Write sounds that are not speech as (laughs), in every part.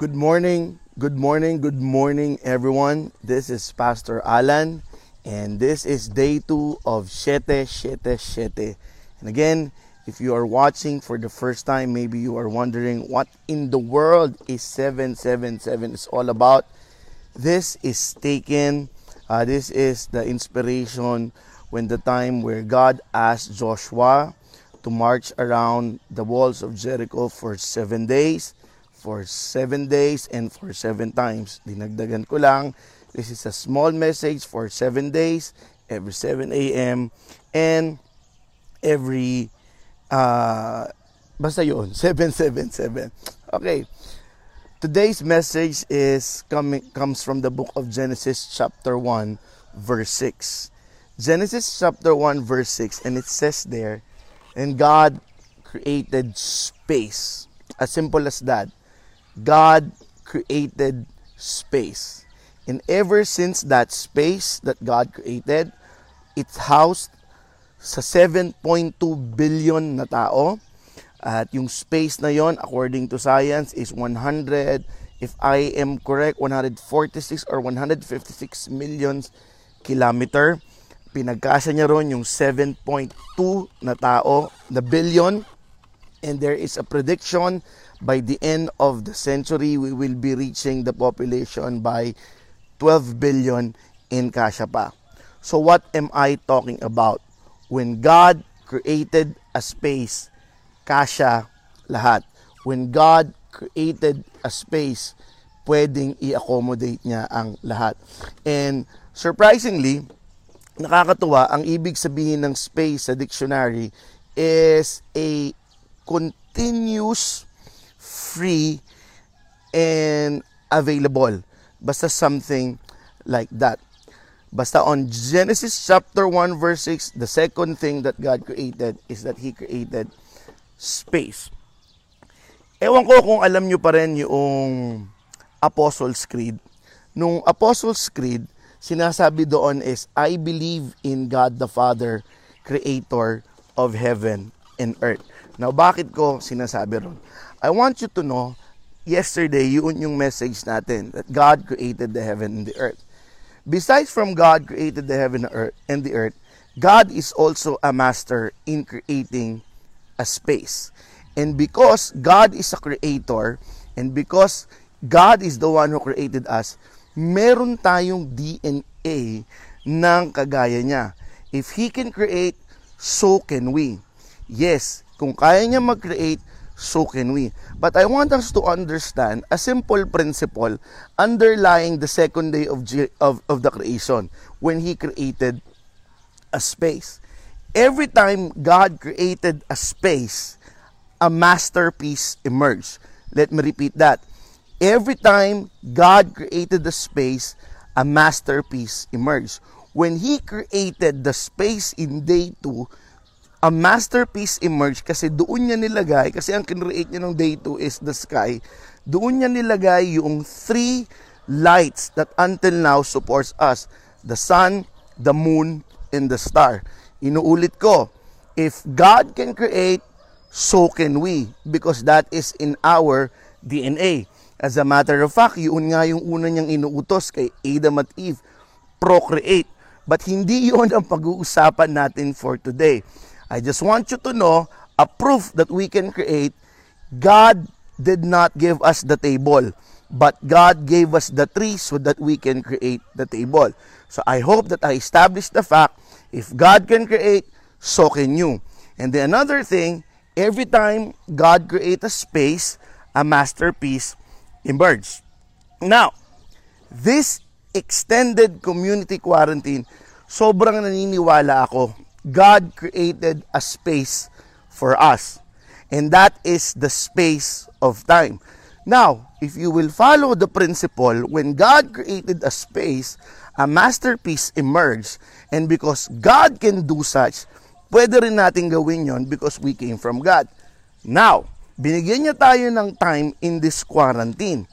Good morning, good morning, good morning, everyone. This is Pastor Alan, and this is day two of Shete, Shete, Shete. And again, if you are watching for the first time, maybe you are wondering what in the world is 777 is all about. This is taken, uh, this is the inspiration when the time where God asked Joshua to march around the walls of Jericho for seven days for seven days and for seven times. Dinagdagan ko lang, this is a small message for seven days, every 7 a.m. and every, uh, basta yun, (laughs) 777. Okay. Today's message is coming comes from the book of Genesis chapter 1 verse 6. Genesis chapter 1 verse 6 and it says there, and God created space. As simple as that. God created space. And ever since that space that God created, it's housed sa 7.2 billion na tao. At yung space na yon according to science is 100 if I am correct 146 or 156 million kilometer. Pinagkasa niya ron yung 7.2 na tao, the billion. And there is a prediction by the end of the century, we will be reaching the population by 12 billion in Kasha pa. So what am I talking about? When God created a space, Kasha lahat. When God created a space, pwedeng i-accommodate niya ang lahat. And surprisingly, nakakatuwa, ang ibig sabihin ng space sa dictionary is a continuous free and available. Basta something like that. Basta on Genesis chapter 1 verse 6, the second thing that God created is that He created space. Ewan ko kung alam nyo pa rin yung Apostles' Creed. Nung Apostles' Creed, sinasabi doon is, I believe in God the Father, Creator of heaven and earth. Now, bakit ko sinasabi ron? I want you to know, yesterday, yun yung message natin, that God created the heaven and the earth. Besides from God created the heaven and the earth, God is also a master in creating a space. And because God is a creator, and because God is the one who created us, meron tayong DNA ng kagaya niya. If He can create, so can we. Yes, kung kaya niya mag-create, so can we. But I want us to understand a simple principle underlying the second day of, of, of the creation when He created a space. Every time God created a space, a masterpiece emerged. Let me repeat that. Every time God created the space, a masterpiece emerged. When He created the space in day 2, a masterpiece emerge kasi doon niya nilagay, kasi ang kinreate niya ng day 2 is the sky, doon niya nilagay yung three lights that until now supports us. The sun, the moon, and the star. Inuulit ko, if God can create, so can we. Because that is in our DNA. As a matter of fact, yun nga yung una niyang inuutos kay Adam at Eve, procreate. But hindi yun ang pag-uusapan natin for today. I just want you to know a proof that we can create. God did not give us the table, but God gave us the tree so that we can create the table. So I hope that I established the fact if God can create, so can you. And then another thing, every time God create a space, a masterpiece emerges. Now, this extended community quarantine, sobrang naniniwala ako God created a space for us. And that is the space of time. Now, if you will follow the principle, when God created a space, a masterpiece emerged. And because God can do such, pwede rin natin gawin yon because we came from God. Now, binigyan niya tayo ng time in this quarantine.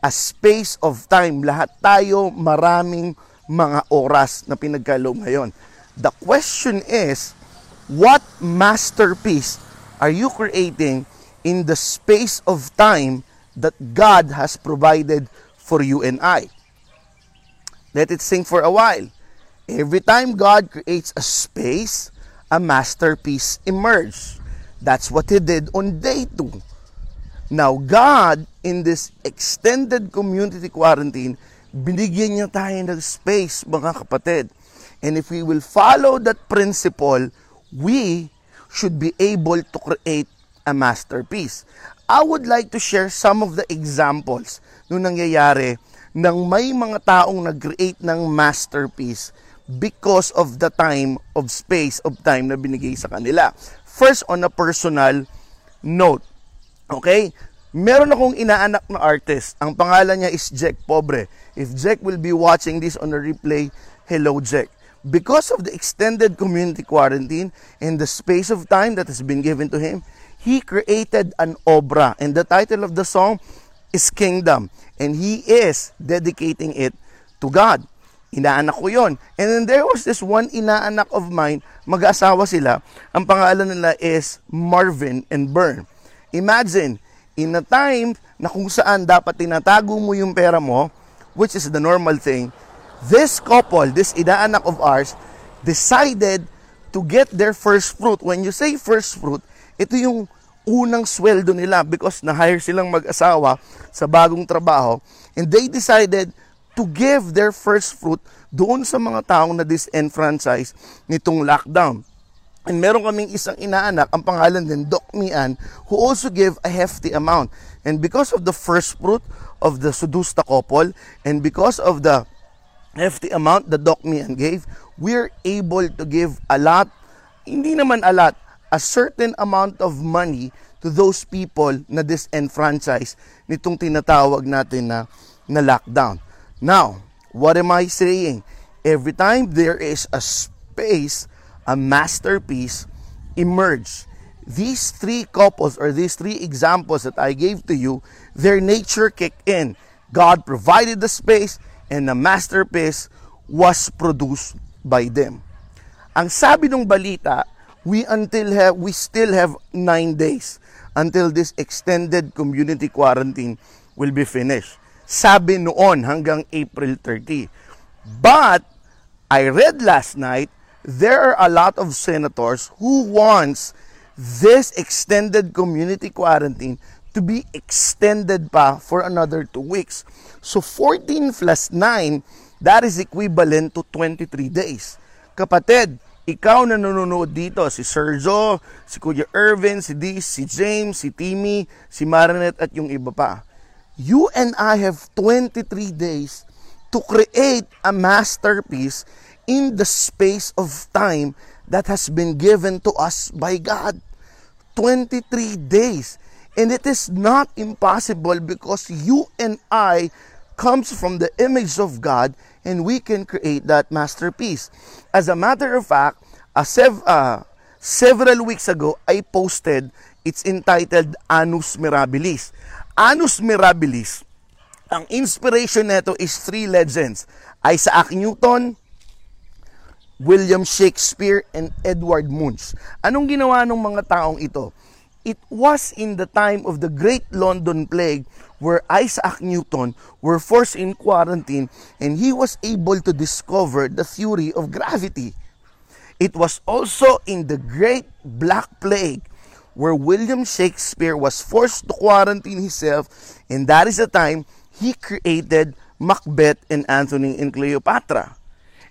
A space of time. Lahat tayo maraming mga oras na pinagkaloob ngayon. The question is, what masterpiece are you creating in the space of time that God has provided for you and I. Let it sink for a while. Every time God creates a space, a masterpiece emerges. That's what He did on day two. Now, God, in this extended community quarantine, binigyan niya tayo ng space, mga kapatid. And if we will follow that principle, we should be able to create a masterpiece. I would like to share some of the examples nung nangyayari nang may mga taong nag-create ng masterpiece because of the time of space of time na binigay sa kanila. First, on a personal note. Okay? Meron akong inaanak na artist. Ang pangalan niya is Jack Pobre. If Jack will be watching this on a replay, hello Jack. Because of the extended community quarantine and the space of time that has been given to him, he created an obra and the title of the song is Kingdom and he is dedicating it to God. Inaanak ko yon. And then there was this one inaanak of mine, mag-asawa sila. Ang pangalan nila is Marvin and Bern. Imagine, in a time na kung saan dapat tinatago mo yung pera mo, which is the normal thing, this couple, this inaanak of ours, decided to get their first fruit. When you say first fruit, ito yung unang sweldo nila because na-hire silang mag-asawa sa bagong trabaho and they decided to give their first fruit doon sa mga taong na disenfranchise nitong lockdown. And meron kaming isang inaanak, ang pangalan din, Doc Mian, who also gave a hefty amount. And because of the first fruit of the Sudusta couple, and because of the hefty amount that Doc Mian gave, we're able to give a lot, hindi naman a lot, a certain amount of money to those people na disenfranchise nitong tinatawag natin na, na lockdown. Now, what am I saying? Every time there is a space, a masterpiece emerge. These three couples or these three examples that I gave to you, their nature kicked in. God provided the space and the masterpiece was produced by them. Ang sabi ng balita, we until have we still have nine days until this extended community quarantine will be finished. Sabi noon hanggang April 30. But I read last night there are a lot of senators who wants this extended community quarantine to be extended pa for another two weeks. So 14 plus 9, that is equivalent to 23 days. Kapatid, ikaw na nanonood dito, si Sergio, si Kuya Irvin, si Diz, si James, si Timmy, si Marinet at yung iba pa. You and I have 23 days to create a masterpiece in the space of time that has been given to us by God. 23 days. And it is not impossible because you and I comes from the image of God and we can create that masterpiece. As a matter of fact, uh, sev- uh, several weeks ago, I posted, it's entitled Anus Mirabilis. Anus Mirabilis, ang inspiration nito is three legends. Isaac Newton, William Shakespeare, and Edward Munch. Anong ginawa ng mga taong ito? It was in the time of the Great London Plague where Isaac Newton were forced in quarantine and he was able to discover the theory of gravity. It was also in the Great Black Plague where William Shakespeare was forced to quarantine himself and that is the time he created Macbeth and Antony and Cleopatra.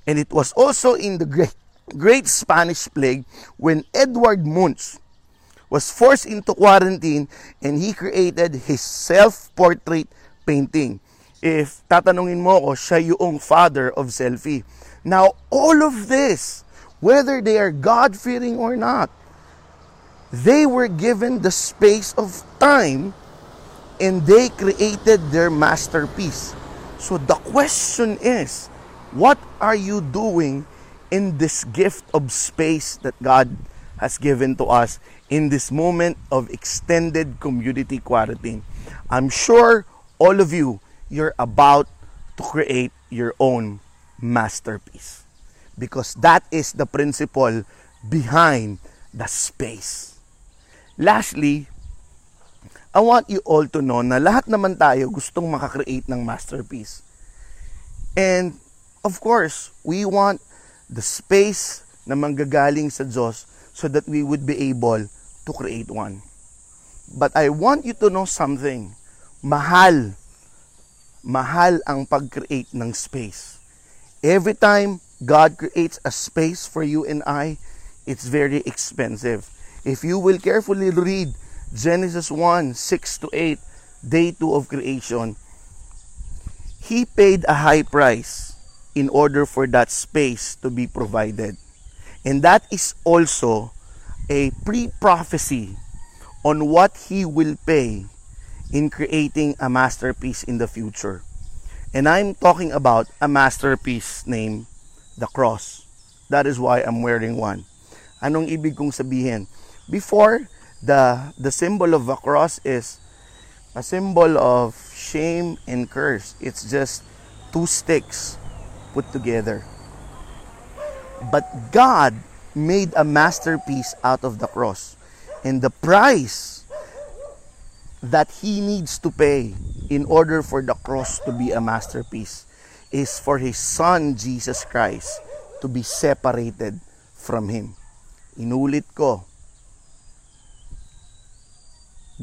And it was also in the Great, Great Spanish Plague when Edward Munch was forced into quarantine and he created his self-portrait painting. If tatanungin mo ko, siya yung father of selfie. Now, all of this, whether they are God-fearing or not, they were given the space of time and they created their masterpiece. So the question is, what are you doing in this gift of space that God has given to us in this moment of extended community quarantine. I'm sure all of you, you're about to create your own masterpiece. Because that is the principle behind the space. Lastly, I want you all to know na lahat naman tayo gustong makakreate ng masterpiece. And of course, we want the space na manggagaling sa Diyos so that we would be able to create one. But I want you to know something. Mahal. Mahal ang pag-create ng space. Every time God creates a space for you and I, it's very expensive. If you will carefully read Genesis 1, 6 to 8, day 2 of creation, He paid a high price in order for that space to be provided. And that is also a pre-prophecy on what He will pay in creating a masterpiece in the future. And I'm talking about a masterpiece named the cross. That is why I'm wearing one. Anong ibig kong sabihin? Before, the the symbol of a cross is a symbol of shame and curse. It's just two sticks put together. But God made a masterpiece out of the cross. And the price that he needs to pay in order for the cross to be a masterpiece is for his son Jesus Christ to be separated from him. Inulit ko,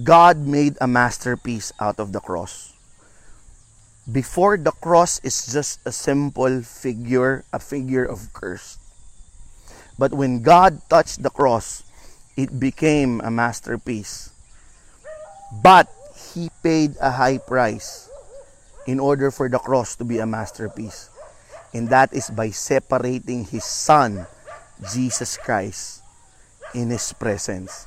God made a masterpiece out of the cross. Before the cross is just a simple figure, a figure of curse. But when God touched the cross, it became a masterpiece. But He paid a high price in order for the cross to be a masterpiece. And that is by separating His Son, Jesus Christ, in His presence.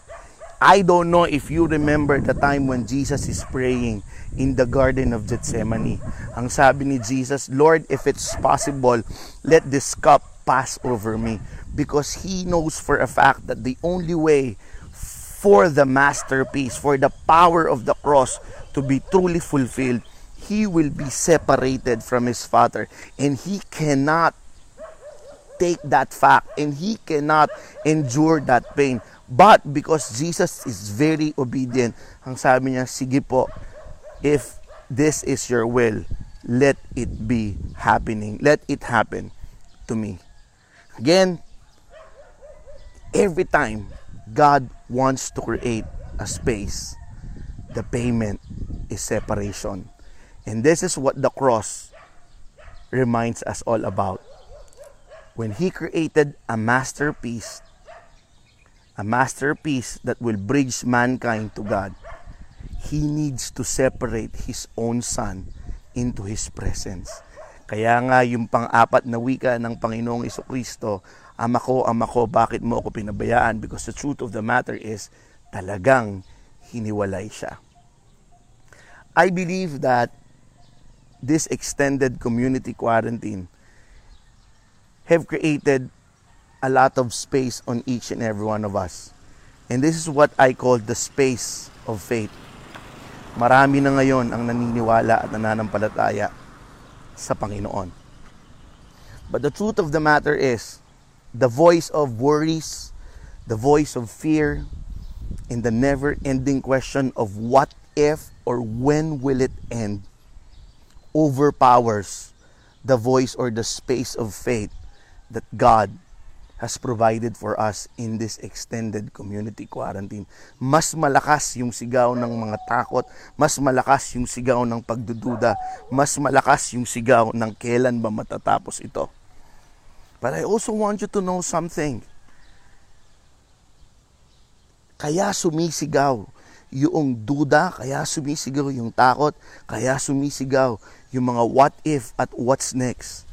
I don't know if you remember the time when Jesus is praying in the Garden of Gethsemane. Ang sabi ni Jesus, Lord, if it's possible, let this cup pass over me. Because He knows for a fact that the only way for the masterpiece, for the power of the cross to be truly fulfilled, He will be separated from His Father. And He cannot take that fact and He cannot endure that pain But because Jesus is very obedient, ang sabi niya, sige po, if this is your will, let it be happening. Let it happen to me. Again, every time God wants to create a space, the payment is separation. And this is what the cross reminds us all about. When He created a masterpiece a masterpiece that will bridge mankind to God, He needs to separate His own Son into His presence. Kaya nga yung pang-apat na wika ng Panginoong Kristo, Ama ko, Ama ko, bakit mo ako pinabayaan? Because the truth of the matter is, talagang hiniwalay siya. I believe that this extended community quarantine have created a lot of space on each and every one of us. And this is what I call the space of faith. Marami na ngayon ang naniniwala at nananampalataya sa Panginoon. But the truth of the matter is, the voice of worries, the voice of fear, and the never-ending question of what if or when will it end overpowers the voice or the space of faith that God has provided for us in this extended community quarantine. Mas malakas yung sigaw ng mga takot, mas malakas yung sigaw ng pagdududa, mas malakas yung sigaw ng kailan ba matatapos ito. But I also want you to know something. Kaya sumisigaw yung duda, kaya sumisigaw yung takot, kaya sumisigaw yung mga what if at what's next.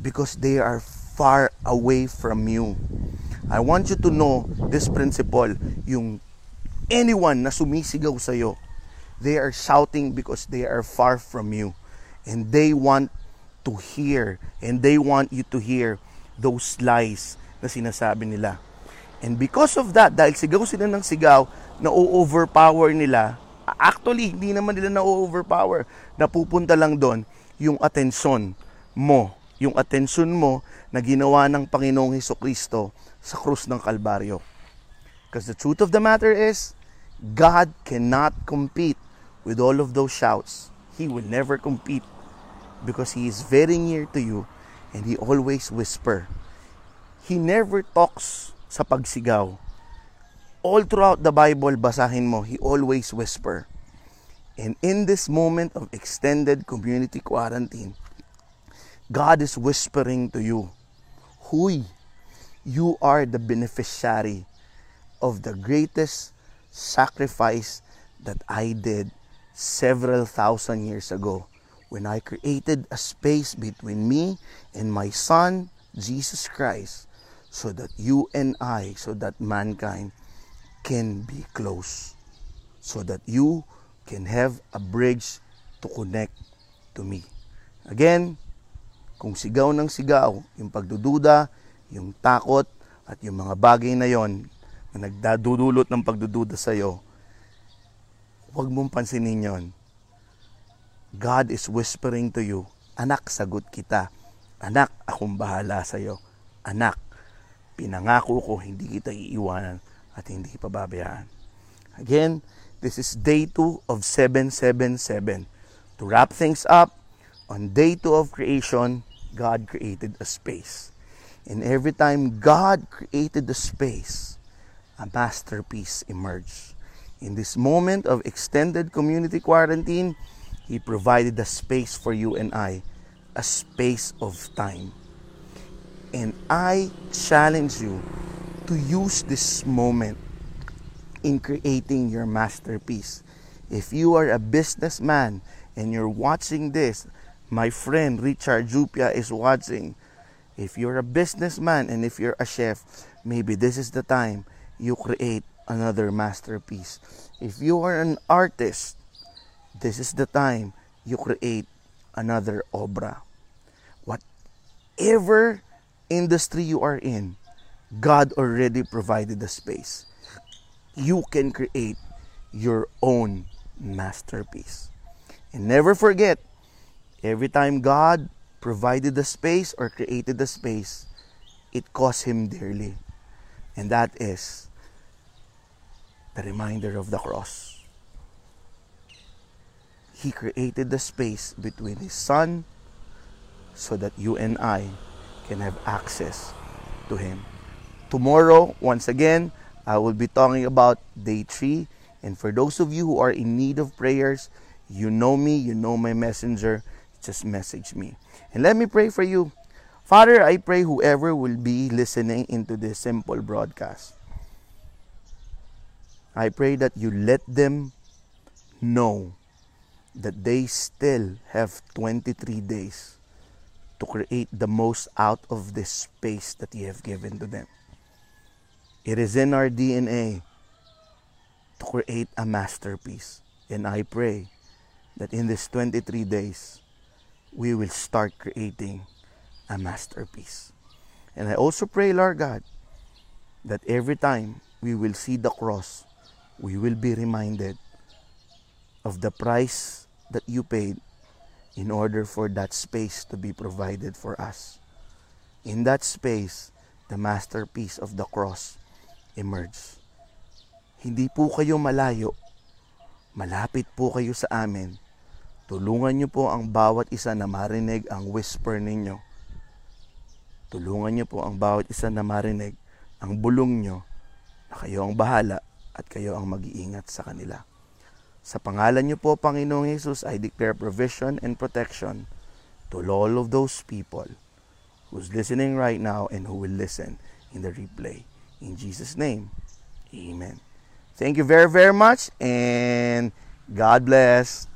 Because they are far away from you. I want you to know this principle. Yung anyone na sumisigaw sa iyo, they are shouting because they are far from you. And they want to hear and they want you to hear those lies na sinasabi nila. And because of that, dahil sigaw sila ng sigaw, na overpower nila, actually, hindi naman nila na overpower. Napupunta lang doon yung atensyon mo yung atensyon mo na ginawa ng Panginoong Heso Kristo sa krus ng Kalbaryo. Because the truth of the matter is, God cannot compete with all of those shouts. He will never compete because He is very near to you and He always whisper. He never talks sa pagsigaw. All throughout the Bible, basahin mo, He always whisper. And in this moment of extended community quarantine, God is whispering to you, Huy, you are the beneficiary of the greatest sacrifice that I did several thousand years ago when I created a space between me and my Son, Jesus Christ, so that you and I, so that mankind can be close, so that you can have a bridge to connect to me. Again, kung sigaw ng sigaw, yung pagdududa, yung takot, at yung mga bagay na yon na nagdadudulot ng pagdududa sa iyo, huwag mong pansinin yon. God is whispering to you, Anak, sagot kita. Anak, akong bahala sa iyo. Anak, pinangako ko hindi kita iiwanan at hindi pababayaan. Again, This is day 2 of 777. To wrap things up, on day 2 of creation, God created a space. And every time God created the space, a masterpiece emerged. In this moment of extended community quarantine, He provided a space for you and I, a space of time. And I challenge you to use this moment in creating your masterpiece. If you are a businessman and you're watching this, my friend Richard Jupia is watching. If you're a businessman and if you're a chef, maybe this is the time you create another masterpiece. If you are an artist, this is the time you create another obra. Whatever industry you are in, God already provided the space you can create your own masterpiece. And never forget, every time God provided the space or created the space, it cost him dearly. And that is the reminder of the cross. He created the space between his son so that you and I can have access to him. Tomorrow, once again, I will be talking about day three. And for those of you who are in need of prayers, you know me, you know my messenger, just message me. And let me pray for you. Father, I pray whoever will be listening into this simple broadcast, I pray that you let them know that they still have 23 days to create the most out of this space that you have given to them. It is in our DNA to create a masterpiece. And I pray that in these 23 days, we will start creating a masterpiece. And I also pray, Lord God, that every time we will see the cross, we will be reminded of the price that you paid in order for that space to be provided for us. In that space, the masterpiece of the cross emerge. Hindi po kayo malayo. Malapit po kayo sa amin. Tulungan niyo po ang bawat isa na marinig ang whisper ninyo. Tulungan niyo po ang bawat isa na marinig ang bulong niyo na kayo ang bahala at kayo ang mag-iingat sa kanila. Sa pangalan niyo po, Panginoong Yesus, I declare provision and protection to all of those people who's listening right now and who will listen in the replay. In Jesus' name, amen. Thank you very, very much, and God bless.